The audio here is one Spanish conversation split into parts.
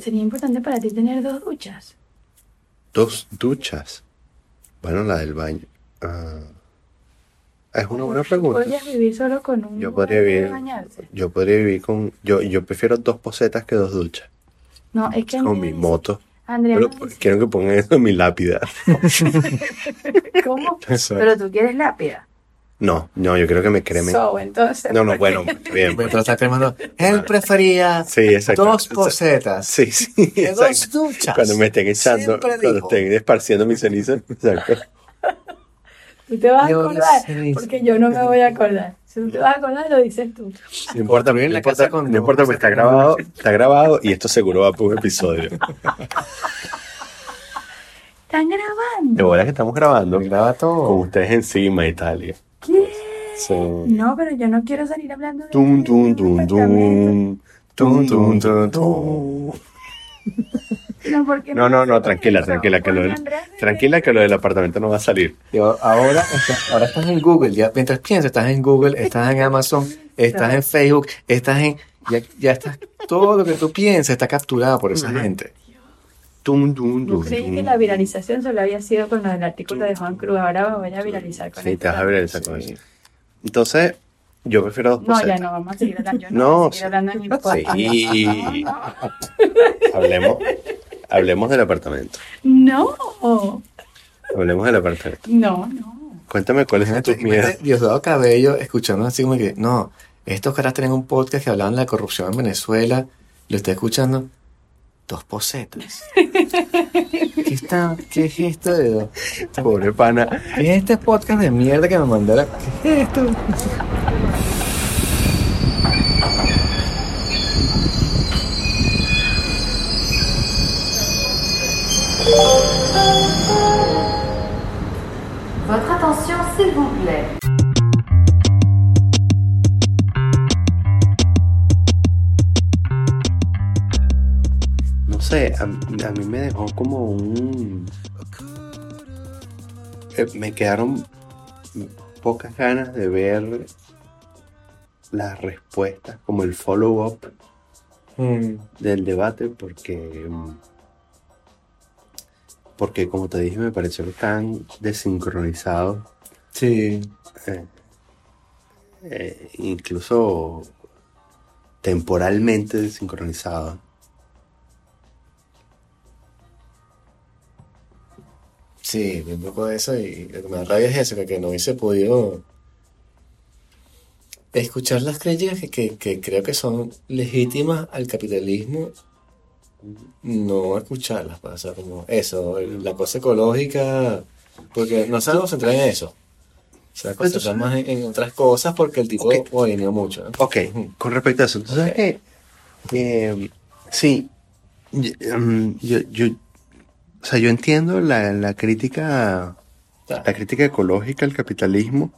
sería importante para ti tener dos duchas. Dos duchas. Bueno, la del baño. Ah, es una buena pregunta. ¿Podrías vivir solo con un Yo podría vivir. bañarse? Yo podría vivir con. Yo, yo prefiero dos posetas que dos duchas. No, es que Con mi dice- moto. Andrea Pero me dice, quiero que pongan eso en mi lápida. ¿cómo? Pero tú quieres lápida. No, no, yo creo que me cremen. So, entonces. No, no, ¿por bueno, bien. Pero está cremando. Él prefería Sí, dos posetas. Sí, sí. dos duchas. Cuando me estén echando, Siempre cuando dijo. estén esparciendo mi ceniza. Exacto. Tú te vas a acordar, porque yo no me voy a acordar. Si tú te vas a acordar, lo dices tú. No importa, Construir no la importa, con no importa porque está grabado, está grabado y esto seguro va por un episodio. ¿Están grabando? De verdad que estamos grabando Graba con todo. ustedes encima y tal. Y- ¿Qué? Sí. No, pero yo no quiero salir hablando de Tum, tum, tum, Apartamento. tum. Tum, tum, tum, tum. No, porque No, no, no, tranquila, tranquila, que lo del, tranquila que lo del apartamento no va a salir. Digo, ahora, está- ahora estás en Google, ya mientras piensas, estás en Google, estás en Amazon, estás en Facebook, estás en, ya, ya estás, todo lo que tú piensas está capturado por esa Ujú. Yo tum, creí tum. que la viralización solo había sido con lo del artículo de Juan Cruz. Ahora me voy a viralizar con Sí, te vas a viralizar con eso. Entonces, yo prefiero dos No, ya no, vamos a seguir hablando. Yo no, No, voy a seguir sí. hablando en podcast. Sí. hablemos, hablemos del apartamento. No, Hablemos del apartamento. no, no. Cuéntame cuáles son tus miedos. Diosdado Cabello escuchando así como que, no, estos caras tienen un podcast que hablaban de la corrupción en Venezuela, lo está escuchando, dos posetas. ¿Qué, está, ¿Qué es esto de dos? Pobre pana. ¿Qué es este podcast de mierda que me mandaron? ¿Qué es esto? Votre attention, s'il vous plaît. Sé, a, a mí me dejó como un... eh, me quedaron pocas ganas de ver las respuestas, como el follow-up Mm, del debate, porque... mm, Porque como te dije, me pareció que estaban desincronizados. sí, eh, eh, incluso temporalmente desincronizados. Sí, vi un poco de eso y lo que me da rabia es eso, que, que no hubiese podido escuchar las críticas que, que, que creo que son legítimas al capitalismo, no escucharlas, pues, o sea, como eso, la cosa ecológica, porque no se van a concentrar en eso. Se van a concentrar más en, en otras cosas porque el tipo Ok. opinó mucho. ¿no? Ok, con respecto a eso, entonces, eh, eh, sí, mm, yo, yo, o sea, yo entiendo la, la crítica, la crítica ecológica al capitalismo,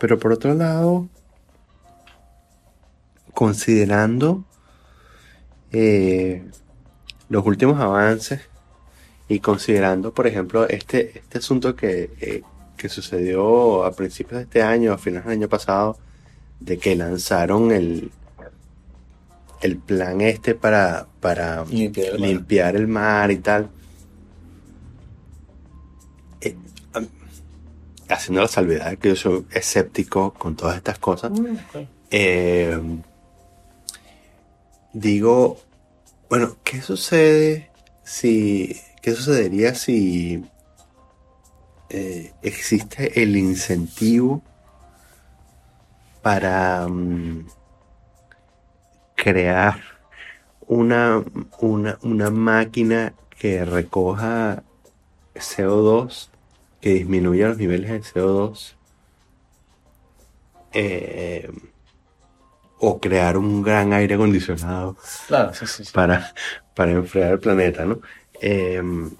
pero por otro lado, considerando eh, los últimos avances y considerando, por ejemplo, este, este asunto que, eh, que sucedió a principios de este año, a finales del año pasado, de que lanzaron el, el plan este para, para Limpiar el mar. limpiar el mar y tal. Haciendo la salvedad de que yo soy escéptico con todas estas cosas, eh, digo, bueno, ¿qué sucede si, qué sucedería si eh, existe el incentivo para mm, crear una, una, una máquina que recoja CO2, que disminuya los niveles de CO2, eh, o crear un gran aire acondicionado Claro, sí, sí. sí. para, para enfriar el planeta, ¿no? Em,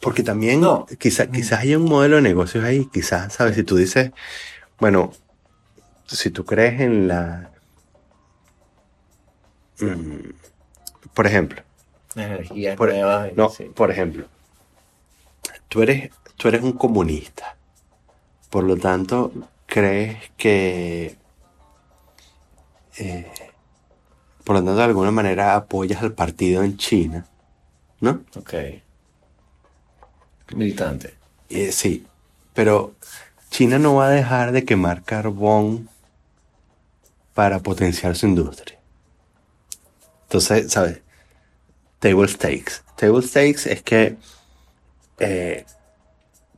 porque también No. quizás quizás haya un modelo de negocios ahí, quizás, ¿sabes? Si tú dices, bueno, si tú crees en la... Mm, por ejemplo, Energías por, no, sí. por ejemplo, tú eres, tú eres un comunista, por lo tanto, crees que... eh, por lo tanto, de alguna manera apoyas al partido en China, ¿no? Ok. Militante. Eh, sí, pero China no va a dejar de quemar carbón para potenciar su industria. Entonces, ¿sabes? Table stakes. Table stakes es que eh,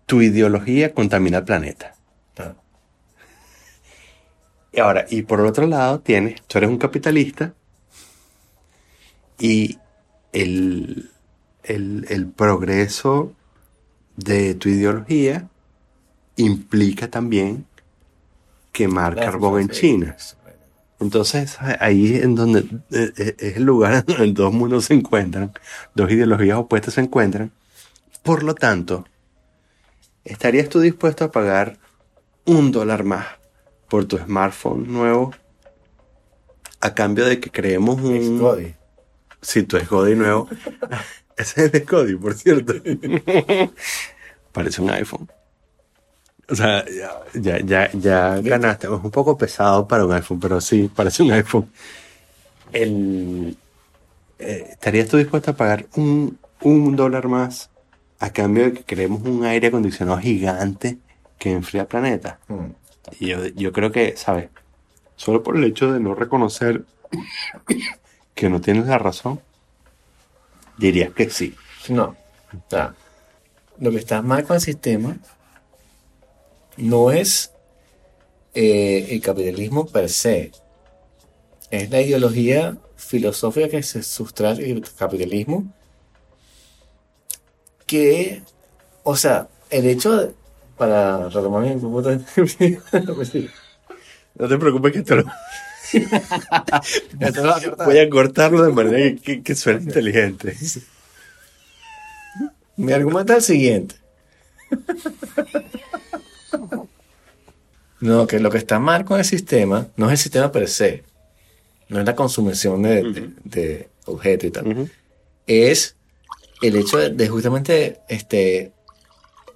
tu ideología contamina el planeta. Ah, Y ahora, y por otro lado tienes, tú eres un capitalista y el, el, el progreso de tu ideología implica también quemar carbón en sí. China. Entonces ahí es en donde eh, eh, es el lugar donde dos mundos se encuentran, dos ideologías opuestas se encuentran. Por lo tanto, ¿estarías tú dispuesto a pagar un dólar más por tu smartphone nuevo a cambio de que creemos un... Scotty. Si tu Scotty nuevo. Ese es el Scotty, por cierto. Parece un iPhone. O sea, ya, ya, ya, ya ganaste. Es un poco pesado para un iPhone, pero sí, parece un iPhone. El, eh, ¿Estarías tú dispuesto a pagar un, un dólar más a cambio de que creemos un aire acondicionado gigante que enfría el planeta? Mm. Y yo, yo creo que, ¿sabes? Solo por el hecho de no reconocer que no tienes la razón, dirías que sí. No. O sea, lo que está mal con el sistema no es eh, el capitalismo per se. Es la ideología filosófica que se sustrae del capitalismo. Que, o sea, el hecho de, para retomar mi punto de- No te preocupes que te lo voy a cortarlo de manera que, que, que suene inteligente. Mi argumento es el siguiente. No, que lo que está mal con el sistema no es el sistema per se, no es la consumición de, de- de objetos y tal, es el hecho de, de justamente este,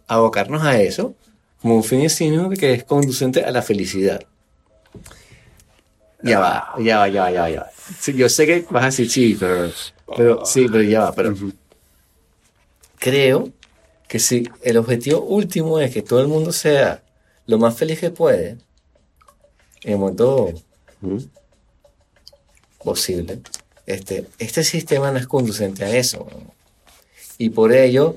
abocarnos a eso como un fin en sí mismo que es conducente a la felicidad. Ya va, ya va, ya va, ya va, ya va. Sí, yo sé que vas a decir sí, pero, pero sí, pero ya va, pero creo que si el objetivo último es que todo el mundo sea lo más feliz que puede, en el momento posible, este, este sistema no es conducente a eso. ¿no? Y por ello,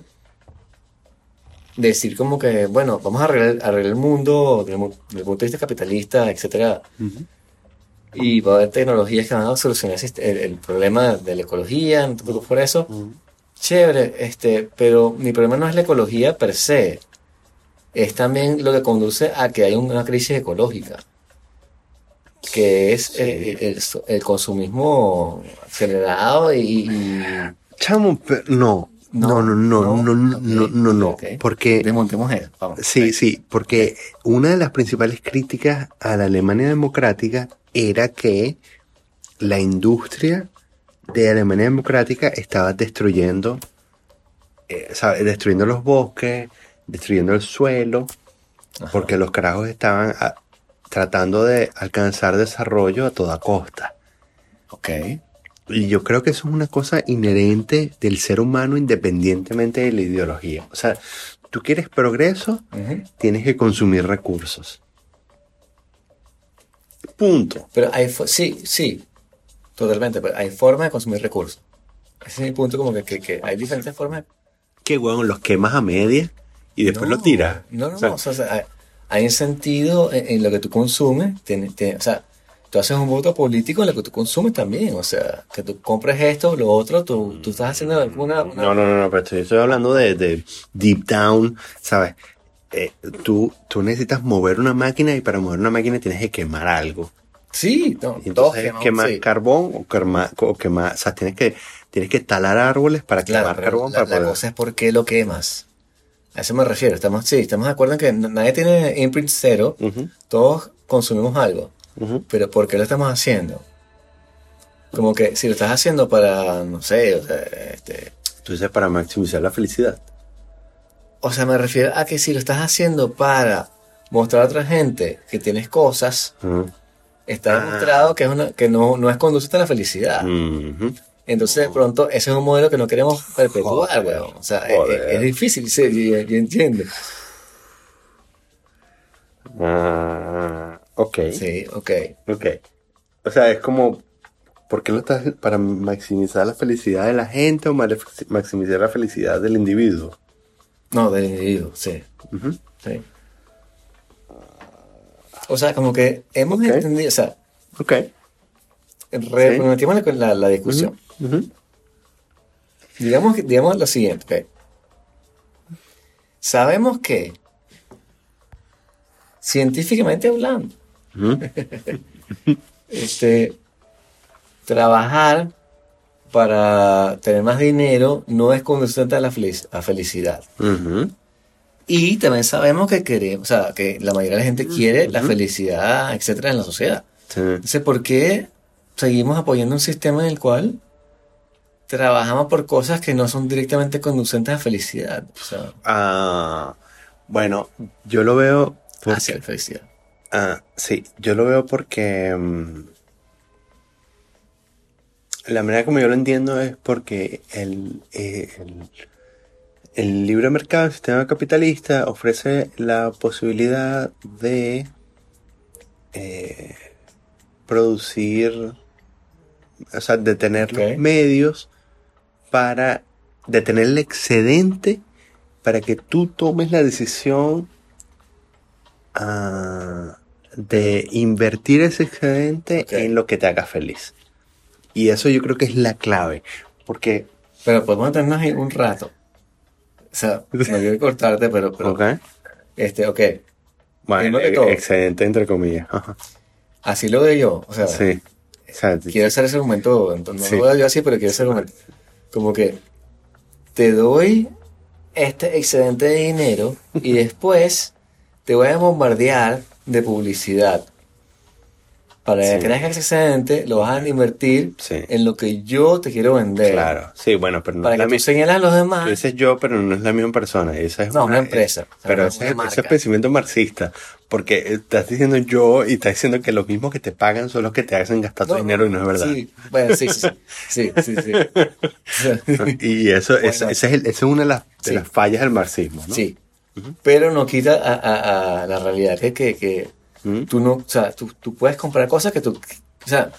decir como que, bueno, vamos a arreglar, arreglar el mundo desde el desde el punto de vista capitalista, etcétera, Ujú. y va a haber tecnologías que van a solucionar el, el- el problema de la ecología, no te preocupes por eso. Ujú. Chévere, este, pero mi problema no es la ecología per se, es también lo que conduce a que haya una crisis ecológica, que es eh, el, el consumismo acelerado y, Chamo, pero no. No, no, no, no, no, no, no, no. ok. Porque desmontemos eso. Vamos. Sí, sí, porque una de las principales críticas a la Alemania democrática era que la industria de Alemania democrática estaba destruyendo, eh, ¿sabe? destruyendo los bosques, destruyendo el suelo, Ajá. porque los carajos estaban ah, tratando de alcanzar desarrollo a toda costa. Ok. Y yo creo que eso es una cosa inherente del ser humano independientemente de la ideología. O sea, tú quieres progreso, tienes que consumir recursos. Punto. Pero hay, sí, sí, totalmente, pero hay formas de consumir recursos. Ese es mi punto, como que, que, que hay diferentes formas. Que huevón, los quemas a media y después No, lo tiras. No, no, O sea, no, o sea, hay, hay un sentido en, en lo que tú consumes, tiene- tiene- o sea, tú haces un voto político en lo que tú consumes también, o sea, que tú compres esto, lo otro, tú, tú estás haciendo alguna... una- No, no, no, no, pero estoy, estoy hablando de, de deep down, ¿sabes? Eh, tú, tú necesitas mover una máquina y para mover una máquina tienes que quemar algo. Sí, no, entonces quemamos, quemar sí. carbón o quemar, o quemar, o sea, tienes que, tienes que talar árboles para Claro, quemar carbón la, para la poder. cosa es por qué lo quemas. A eso me refiero. Estamos, sí, estamos de acuerdo en que nadie tiene imprint cero. Todos consumimos algo. Pero ¿por qué lo estamos haciendo? Como que si lo estás haciendo para, no sé, o sea, este, Tú dices para maximizar la felicidad. o sea, me refiero a que si lo estás haciendo para mostrar a otra gente que tienes cosas, está Ah. demostrado que, es una, que no, no es conducente a la felicidad. Entonces, de pronto, ese es un modelo que no queremos perpetuar, weón. O sea, es difícil, sí, yo, yo entiendo. Ah, ok. Sí, ok. Ok. O sea, es como, ¿por qué lo estás para maximizar la felicidad de la gente o maximizar la felicidad del individuo? No, del individuo, sí. Sí. O sea, como que hemos entendido, o sea, Ok. remetimos la, la, la discusión. Ujú. Digamos, que- digamos lo siguiente, ok. Sabemos que, científicamente hablando, Este, trabajar para tener más dinero no es conducente a la a felicidad. Y también sabemos que queremos, o sea, que la mayoría de la gente quiere la felicidad, etcétera, en la sociedad. Sí. Entonces, ¿por qué seguimos apoyando un sistema en el cual trabajamos por cosas que no son directamente conducentes a felicidad? O sea, Ah, bueno, yo lo veo porque, hacia la felicidad. Ah, sí, yo lo veo porque mm, la manera como yo lo entiendo es porque el, eh, el, el libre mercado, el sistema capitalista ofrece la posibilidad de eh, producir, o sea, de tener Ok. los medios para, de tener el excedente para que tú tomes la decisión ah, de invertir ese excedente Ok. en lo que te haga feliz. Y eso yo creo que es la clave, porque... Pero podemos tenernos ahí un rato. O sea, no quiero cortarte, pero, pero ¿ok? este, ok, Bueno, e- excedente entre comillas. Ajá. así lo veo yo. O sea, Sí. O sea, quiero hacer ese argumento, entonces, no Sí. lo veo yo así, pero quiero hacer argumento. Como que te doy este excedente de dinero y después te voy a bombardear de publicidad. Para que Sí. creas que ese excedente lo vas a invertir Sí. en lo que yo te quiero vender. Claro, sí, bueno, pero no Para es la que tú misma. señales a los demás. Tú dices yo, pero no es la misma persona. Esa es No, una empresa. O sea, Pero una- ese, una ese es pensamiento marxista. Porque estás diciendo yo y estás diciendo que los mismos que te pagan son los que te hacen gastar tu dinero y no es verdad. Sí, bueno, sí, sí, sí. sí, sí. Y eso, Bueno. esa es, el- esa es una de las, de las fallas del marxismo, ¿no? Sí. Pero no quita a, a- a la realidad que, que, que tú no, o sea, tú, tú puedes comprar cosas que tú, o sea,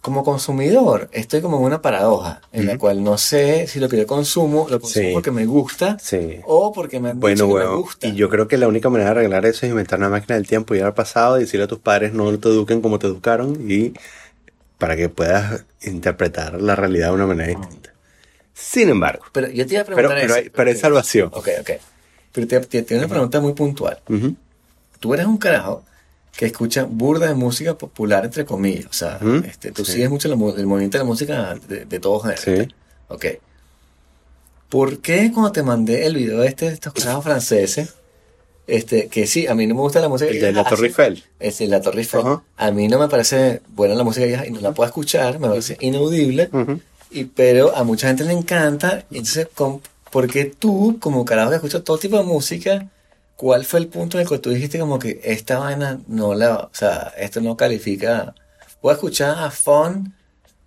como consumidor, estoy como en una paradoja en la cual no sé si lo que yo consumo, lo consumo Sí. porque me gusta Sí. o porque me han Bueno, dicho que me bueno, gusta. y yo creo que la única manera de arreglar eso es inventar una máquina del tiempo y ir al pasado y decirle a tus padres no te eduquen como te educaron y para que puedas interpretar la realidad de una manera distinta. Sin embargo, Pero yo te iba a preguntar pero, eso. hay, pero hay salvación. Ok, ok. Pero te, te, te una pregunta muy puntual. Ujú. Tú eres un carajo que escucha burda de música popular, entre comillas. O sea, Ujú, este, tú sí. sigues mucho mu- el movimiento de la música de, de todos géneros. Sí. Ok. ¿Por qué cuando te mandé el video este de estos carajos franceses, este, que sí, a mí no me gusta la música El que de la Torre Eiffel. Es de la Torre Eiffel. Ajá. A mí no me parece buena la música ellos- y no la puedo escuchar, me parece inaudible. Y, pero a mucha gente le encanta. Entonces, con- ¿por qué tú, como carajo que escuchas todo tipo de música, cuál fue el punto en el que tú dijiste como que esta vaina no la, o sea, esto no califica? Voy a escuchar a Fon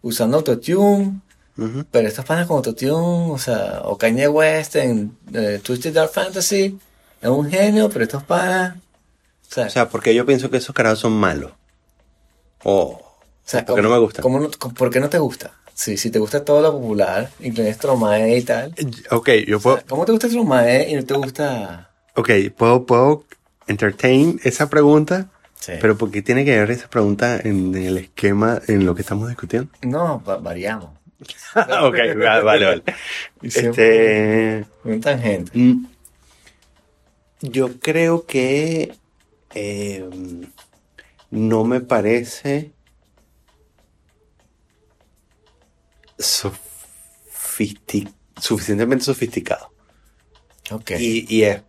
usando autotune, Ujú. pero estos panas con autotune, o sea, o Kanye West en eh, Twisted Dark Fantasy, es un genio, pero estos panas, o sea, O sea, porque yo pienso que esos carajos son malos. O o sea, porque no me gustan. ¿cómo no- cómo- ¿Por qué no te gusta? Sí, si te gusta todo lo popular, incluyes Stromae y tal. Ok, yo O puedo, sea, ¿Cómo te gusta Stromae y no te gusta...? ok, puedo, puedo entertain esa pregunta, Sí. pero ¿por qué tiene que ver esa pregunta en el esquema en lo que estamos discutiendo? No, va- variamos. ok, vale, vale. Este, Un tangente. mm, yo creo que eh, no me parece sofistic- suficientemente sofisticado. Ok. Y, y es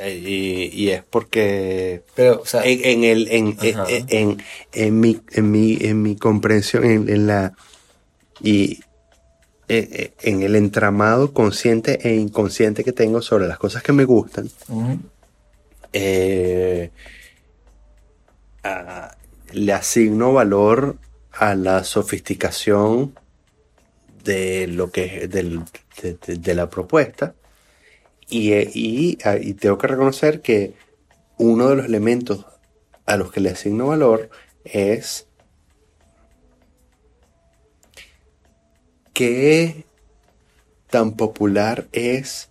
y, y es porque Pero, o sea, en, en el en, en, Ajá. en, en mi en mi en mi comprensión en, la y eh, eh, en el entramado consciente e inconsciente que tengo sobre las cosas que me gustan eh, le asigno valor a la sofisticación de lo que de, de- de la propuesta y, eh, y, ah, y tengo que reconocer que uno de los elementos a los que le asigno valor es qué tan popular es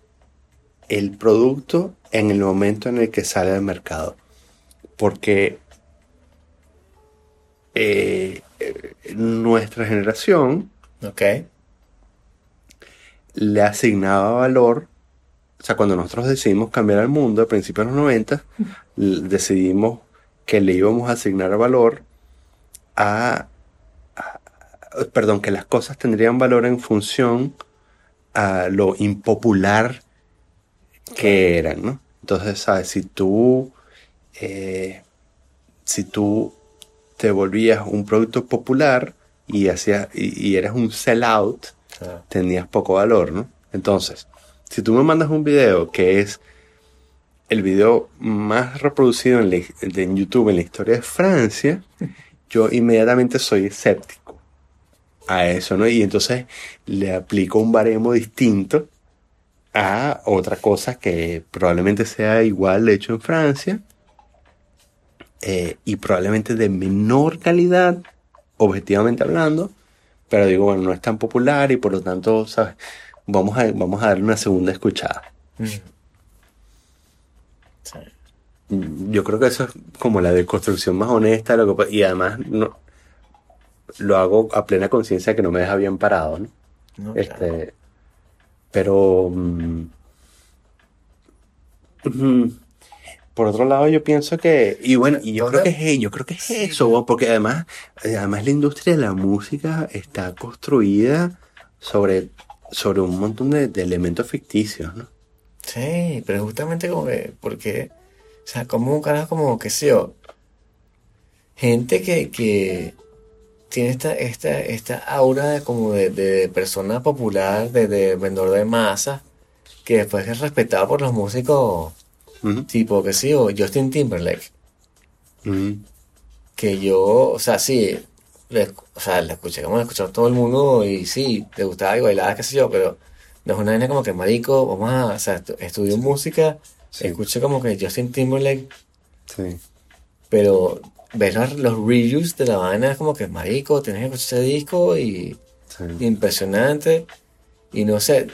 el producto en el momento en el que sale al mercado. Porque eh, eh, nuestra generación Ok. Le asignaba valor, o sea, cuando nosotros decidimos cambiar el mundo a principios de los 90, l- decidimos que le íbamos a asignar valor a, a- perdón, que las cosas tendrían valor en función a lo impopular que eran, ¿no? Entonces, ¿sabes? Si tú, eh, si tú te volvías un producto popular y hacías, y, y eras un sellout, Ah, tenías poco valor, ¿no? Entonces, si tú me mandas un video que es el video más reproducido en, la- de- en YouTube en la historia de Francia, yo inmediatamente soy escéptico a eso, ¿no? Y entonces le aplico un baremo distinto a otra cosa que probablemente sea igual hecho en Francia eh, y probablemente de menor calidad, objetivamente hablando, pero digo, bueno, no es tan popular y por lo tanto, ¿sabes? Vamos a, vamos a darle una segunda escuchada. mm. Sí. Mm, Yo creo que eso es como la deconstrucción más honesta, lo que, y además no, lo hago a plena conciencia que no me deja bien parado, ¿no? No, claro. Este, pero mm. Por otro lado yo pienso que y bueno y yo creo que es yo creo que es eso porque además además la industria de la música está construida sobre sobre un montón de, de elementos ficticios ¿no? Sí, pero justamente como que, porque, o sea, como un carajo como, qué sé yo, gente que, que tiene esta, esta, esta aura de como de, de persona popular, de, de vendedor de masas, que después es respetado por los músicos Tipo, qué sé yo, Justin Timberlake, que yo, o sea, sí, le, o sea, la escuché como la escuchó todo el mundo y sí, le gustaba y bailaba, qué sé yo, pero no es una vaina como que marico, vamos a, o sea, estu- estudió música, Sí. escuché como que Justin Timberlake, sí. Pero ves los, los reviews de la vaina, es como que marico, tienes que escuchar ese disco y sí. impresionante, y no sé,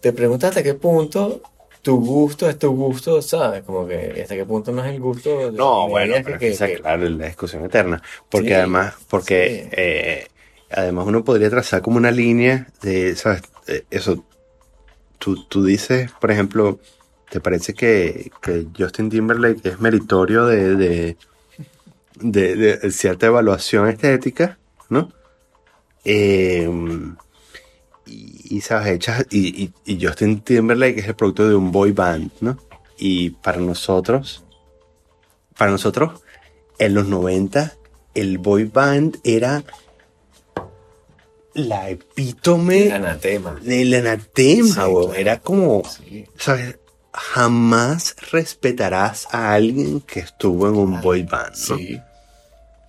te preguntas hasta qué punto tu gusto es tu gusto, ¿sabes? Como que hasta qué punto no es el gusto No, bueno, pero que- es que, que- claro, la discusión eterna. Porque Sí, además, porque sí. eh, además uno podría trazar como una línea de, ¿sabes? Eh, Eso, tú, tú dices, por ejemplo, ¿te parece que, que Justin Timberlake es meritorio de, de, de- de cierta evaluación estética, ¿no? Eh, y, y, ¿sabes? Hechas, y, y- y Justin Timberlake es el producto de un boy band, ¿no? Y para nosotros, para nosotros, en los 90, el boy band era la epítome Anatema. del anatema, Sí, weón. claro. Era como, Sí. ¿sabes? Jamás respetarás a alguien que estuvo en un boy band, ¿no? Sí.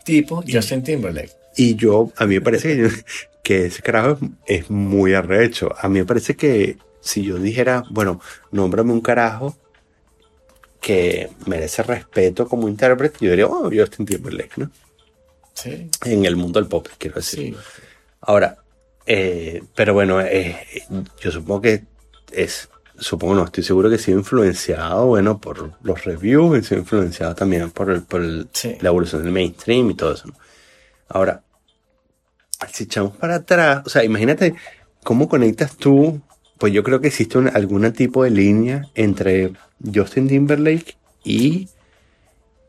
Tipo Justin Timberlake. Y yo, a mí me parece que, que ese carajo es, muy arrecho. A mí me parece que si yo dijera, bueno, nómbrame un carajo que merece respeto como intérprete, yo diría, oh, Justin Timberlake, ¿no? Sí. En el mundo del pop, quiero decir. Sí. Ahora, eh, pero bueno, eh, yo supongo que es, supongo no, estoy seguro que ha sido influenciado, bueno, por los reviews, ha sido influenciado también por, el, por el- Sí. la evolución del mainstream y todo eso. Ahora, si echamos para atrás, o sea, imagínate cómo conectas tú, pues yo creo que existe un, algún tipo de línea entre Justin Timberlake y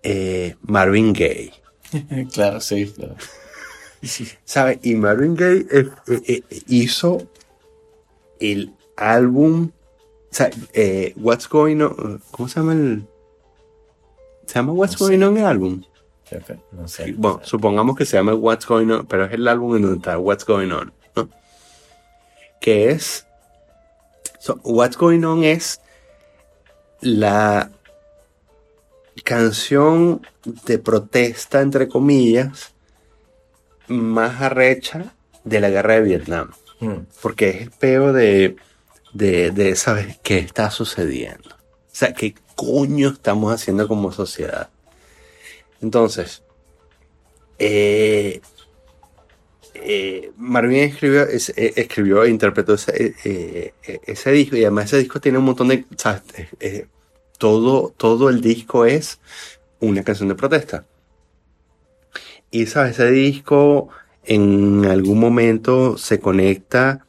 eh, Marvin Gaye. claro, sí, claro. ¿Sabes? Y Marvin Gaye eh, eh, hizo el álbum. O sea, What's Going On. ¿Cómo se llama el.? ¿Se llama What's No sé. Going On el álbum? Creo que- no sé. Bueno, supongamos que se llama What's Going On, pero es el álbum en donde está What's Going On, ¿no? Que es. so, What's Going On es la. canción de protesta, entre comillas, más arrecha de la guerra de Vietnam. Mm. Porque es el peo de, de, de ¿sabes? ¿Qué está sucediendo? O sea, ¿qué coño estamos haciendo como sociedad? Entonces, eh, eh, Marvin escribió, es- eh, escribió e interpretó ese, eh, eh, ese disco y además ese disco tiene un montón de... todo, todo el disco es una canción de protesta. Y sabes, ese disco en algún momento se conecta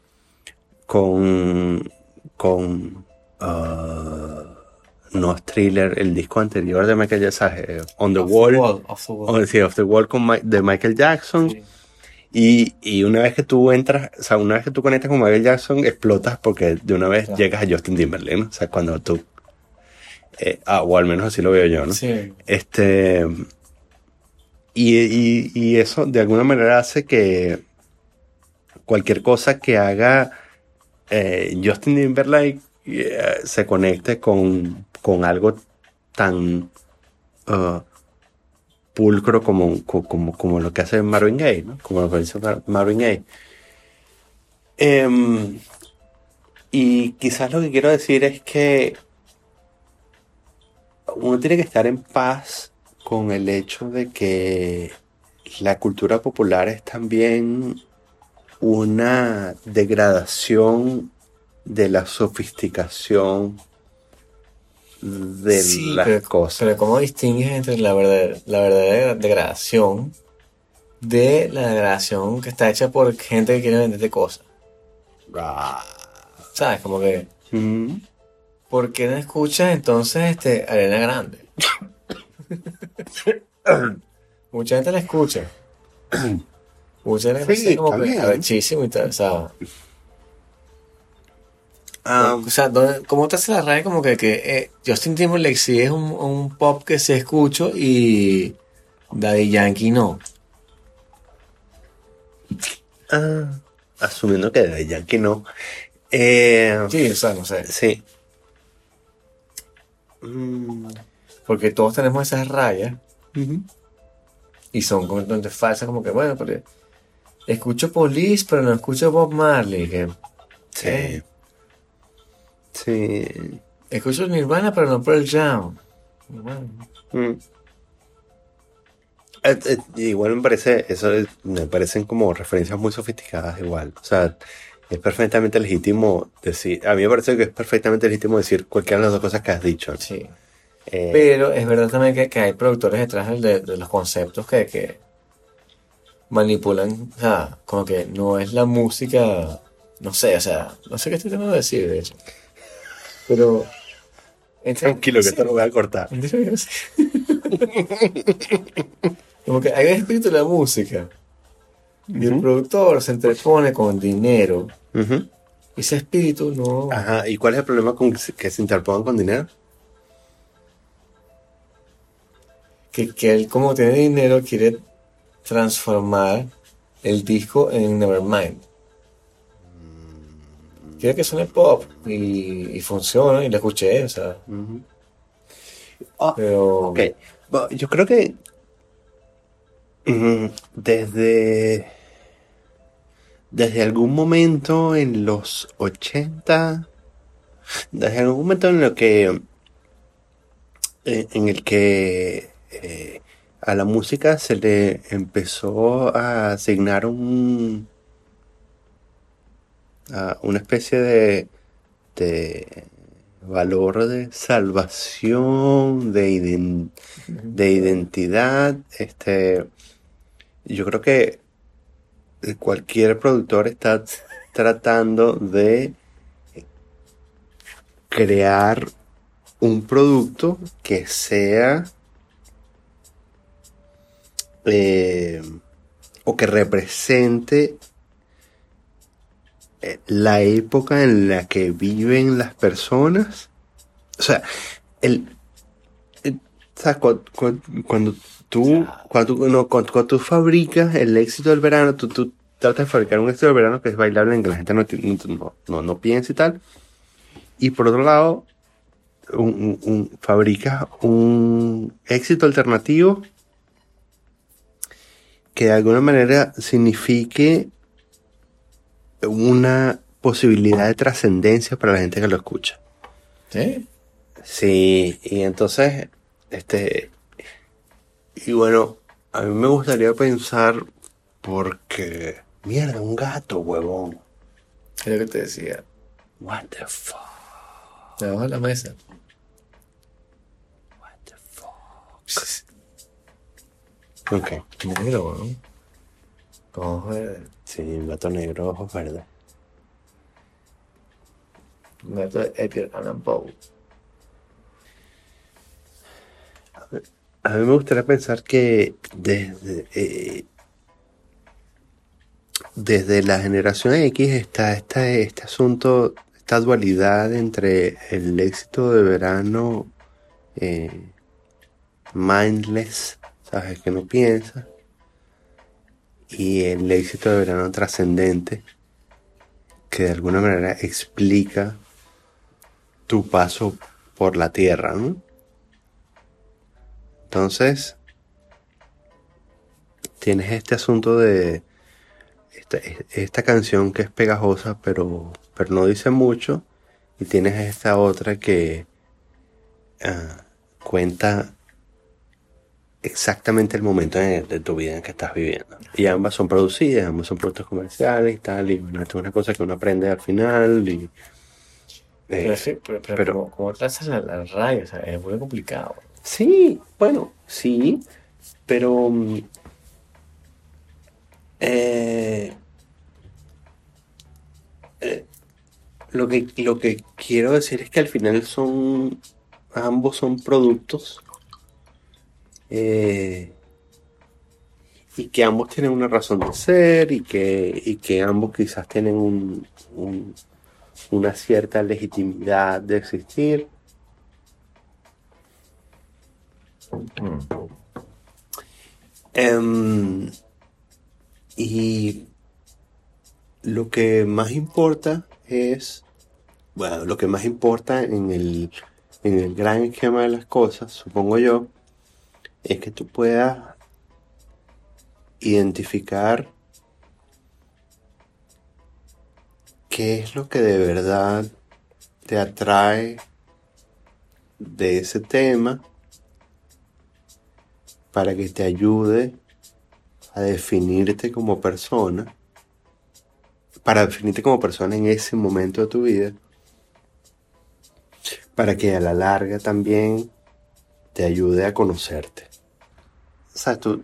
con, con ah, no es thriller, el disco anterior de Michael Jackson. Eh, On the Off Wall, off the wall. sí, Off the Wall con Mi- de Michael Jackson. Sí. Y, y una vez que tú entras, o sea, una vez que tú conectas con Michael Jackson, explotas porque de una vez Claro. llegas a Justin Timberlake, ¿no? O sea, cuando tú... eh, ah, o al menos así lo veo yo, ¿no? Sí. Este. Y, y- y eso de alguna manera hace que cualquier cosa que haga eh, Justin Timberlake eh, se conecte con, con algo tan ah, pulcro como, co- como, como lo que hace Marvin Gaye, ¿no? Como lo que Mar- Marvin Gaye. Em, y quizás lo que quiero decir es que uno tiene que estar en paz con el hecho de que la cultura popular es también una degradación de la sofisticación de Sí, las pero, cosas. pero ¿cómo distingues entre la, verdad, la verdadera degradación de la degradación que está hecha por gente que quiere venderte cosas? Ah. ¿Sabes? Como que, Mm. ¿por qué no escuchas entonces este Arena Grande? Mucha gente la escucha. Mucha gente Sí, como está que y tal, o Ah, o sea, ¿dónde- ¿cómo te hace la raya como que, que eh, Justin Timberlake sí es un, un pop que se escucho y Daddy Yankee no? ah, asumiendo que de Yankee no. Eh, Sí, o sea, no sé. sí. Mm, Porque todos tenemos esas rayas ujú. y son completamente falsas, como que, bueno, pero escucho Police, pero no escucho Bob Marley. Que, Sí. Sí. escucho Nirvana, pero no Pearl Jam. Mm. Eh, eh, igual me parece, eso es- me parecen como referencias muy sofisticadas igual. O sea, es perfectamente legítimo decir, a mí me parece que es perfectamente legítimo decir cualquiera de las dos cosas que has dicho. sí. Eh, Pero es verdad también que, que hay productores detrás de, de los conceptos que, que manipulan, o sea, como que no es la música, no sé, o sea, no sé qué estoy tratando de decir, de hecho. Pero... tranquilo que esto lo voy a cortar. Como que hay un espíritu de la música. Y el Ujú. productor se entrepone con dinero. Y ese espíritu no. Ajá, ¿y cuál es el problema con que se, que se interpongan con dinero? Que, que él, como tiene dinero, quiere transformar el disco en Nevermind. Quiere que suene pop. Y, y funciona. Y lo escuché, o sea. Ah, Pero. Ok, Bueno, yo creo que mm, desde, desde algún momento en los 80, desde algún momento en lo que eh, en el que eh, a la música se le empezó a asignar un a una especie de, de valor de salvación, de, iden- de identidad. Este, yo creo que cualquier productor está tratando de crear un producto que sea eh, o que represente la época en la que viven las personas. O sea, el, el- ¿sabes? Cu- cu- Cuando, tú, cuando, tú, no, cuando, cuando tú fabricas el éxito del verano, tú, tú tratas de fabricar un éxito del verano que es bailable, en que la gente no, no, no, no piensa y tal. Y por otro lado, un, un- un- fabricas un éxito alternativo que de alguna manera signifique una posibilidad de trascendencia para la gente que lo escucha. ¿Sí? Sí, y entonces, este, y bueno, a mí me gustaría pensar porque, mierda, un gato, huevón. Es lo que te decía. What the fuck, Debajo de la mesa. what the fuck. Ok, Negro, ¿no? Ojos verdes. sí, un gato negro, ojos verdes. Un gato de Edgar Allan Poe. A mí me gustaría pensar que desde, eh, desde la generación X está esta- este asunto, esta dualidad entre el éxito de verano eh, mindless, ¿sabes? Que no piensa, y el éxito de verano trascendente, que de alguna manera explica tu paso por la tierra. Entonces, tienes este asunto de esta, esta canción que es pegajosa, pero, pero no dice mucho. Y tienes esta otra que ah, cuenta exactamente el momento en- de tu vida en que estás viviendo. Y ambas son producidas, ambas son productos comerciales y tal. Y bueno, esto es una cosa que uno aprende al final. Y, eh, Pero, sí, pero, pero, pero- ¿cómo, cómo trazas la, la raya? O sea, es muy complicado. Sí, bueno, sí, pero mm, eh, eh, lo que lo que quiero decir es que al final son ambos son productos eh, y que ambos tienen una razón de ser y que y que ambos quizás tienen un- un- una cierta legitimidad de existir. Em, y lo que más importa es, bueno, lo que más importa en el, en el gran esquema de las cosas, supongo yo, es que tú puedas identificar qué es lo que de verdad te atrae de ese tema para que te ayude a definirte como persona, para definirte como persona en ese momento de tu vida, para que a la larga también te ayude a conocerte. Sea, tú-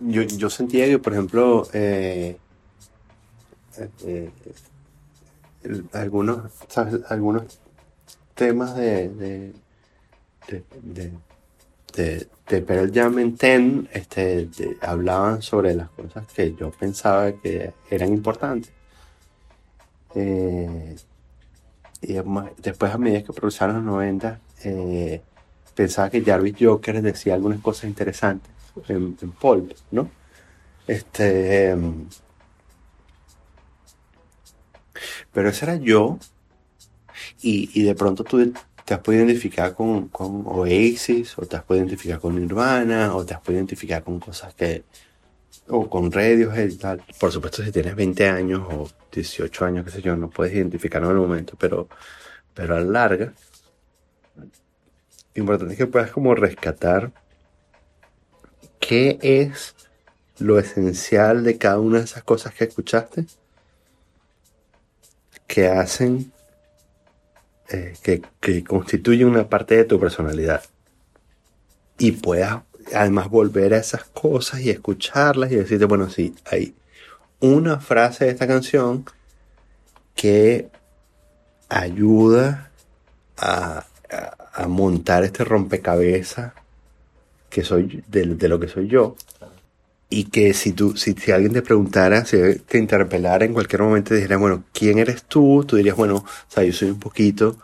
yo, yo sentía que, por ejemplo, eh, eh, eh, algunos, ¿sabes? algunos temas de, de, de, de, de, de Pearl este, hablaban sobre las cosas que yo pensaba que eran importantes. Y después, a medida que progresaron los 90, eh, pensaba que Jarvis Joker decía algunas cosas interesantes en, en Pulp, ¿no? Este, em, pero ese era yo, y, y de pronto tú te has podido identificar con, con Oasis, o te has podido identificar con Nirvana, o te has podido identificar con cosas que, o con Radiohead y tal. Por supuesto, si tienes 20 años o 18 años, qué sé yo, no puedes identificarlo en el momento, pero, pero a la larga, importante es que puedas como rescatar qué es lo esencial de cada una de esas cosas que escuchaste que hacen eh, que, que constituyen una parte de tu personalidad. Y puedas además volver a esas cosas y escucharlas y decirte bueno sí hay una frase de esta canción que ayuda a, a- a montar este rompecabezas que soy de, lo que soy yo. Y que si tú si, si alguien te preguntara si te interpelara en cualquier momento te dijera bueno quién eres tú tú dirías bueno o sea yo soy un poquito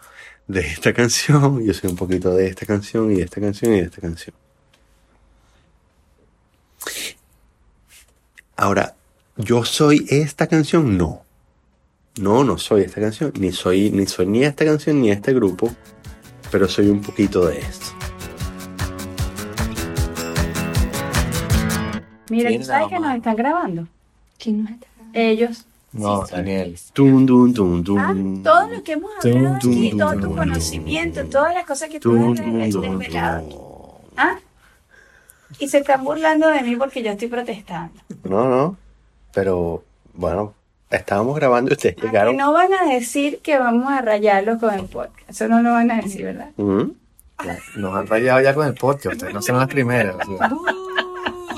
de esta canción yo soy un poquito de esta canción y de esta canción y de esta canción ahora yo soy esta canción no. No no soy esta canción ni soy ni soy ni esta canción ni este grupo pero soy un poquito de esto. Mira, ¿Quién ¿tú sabes que nos están grabando? ¿Quién nos está Ellos. No, Daniel. Tum, tum, tum, Ah, tum. todo lo que hemos hablado tum, aquí, tum, todo tum, tu tum. conocimiento, todas las cosas que tú has desvelado. ¿Ah? Y se están burlando de mí porque yo estoy protestando. No, no. Pero bueno, estábamos grabando y ustedes Ah, que llegaron. no van a decir que vamos a rayarlos con el podcast. Eso no lo van a decir, ¿verdad? Nos han rayado ya con el podcast. Ustedes no son las primeras. o sea,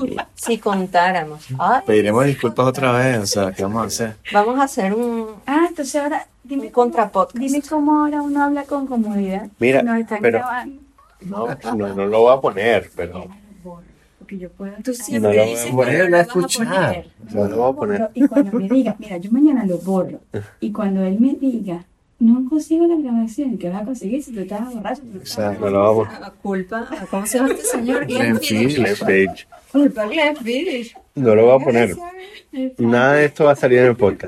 Si contáramos. Ay, pediremos disculpas otra vez. O sea, ¿qué vamos a hacer? vamos a hacer un, Ah, entonces ahora dime un contrapodcast. dime cómo ahora uno habla con comodidad. Mira, nos están pero- grabando. No, no, no lo voy a poner, pero Porque yo puedo. Tú No siempre lo dices voy a no a escuchar. no lo voy a poner. Y cuando me diga, mira, yo mañana lo borro. Y cuando él me diga, no consigo la grabación, ¿qué vas a conseguir si tú estás borracho? Tú estás- No lo vamos a A culpa, ¿cómo se llama este señor? Glenn. Page. Culpa Glenn Phillips. No lo voy a poner. Nada de esto va a salir en el podcast.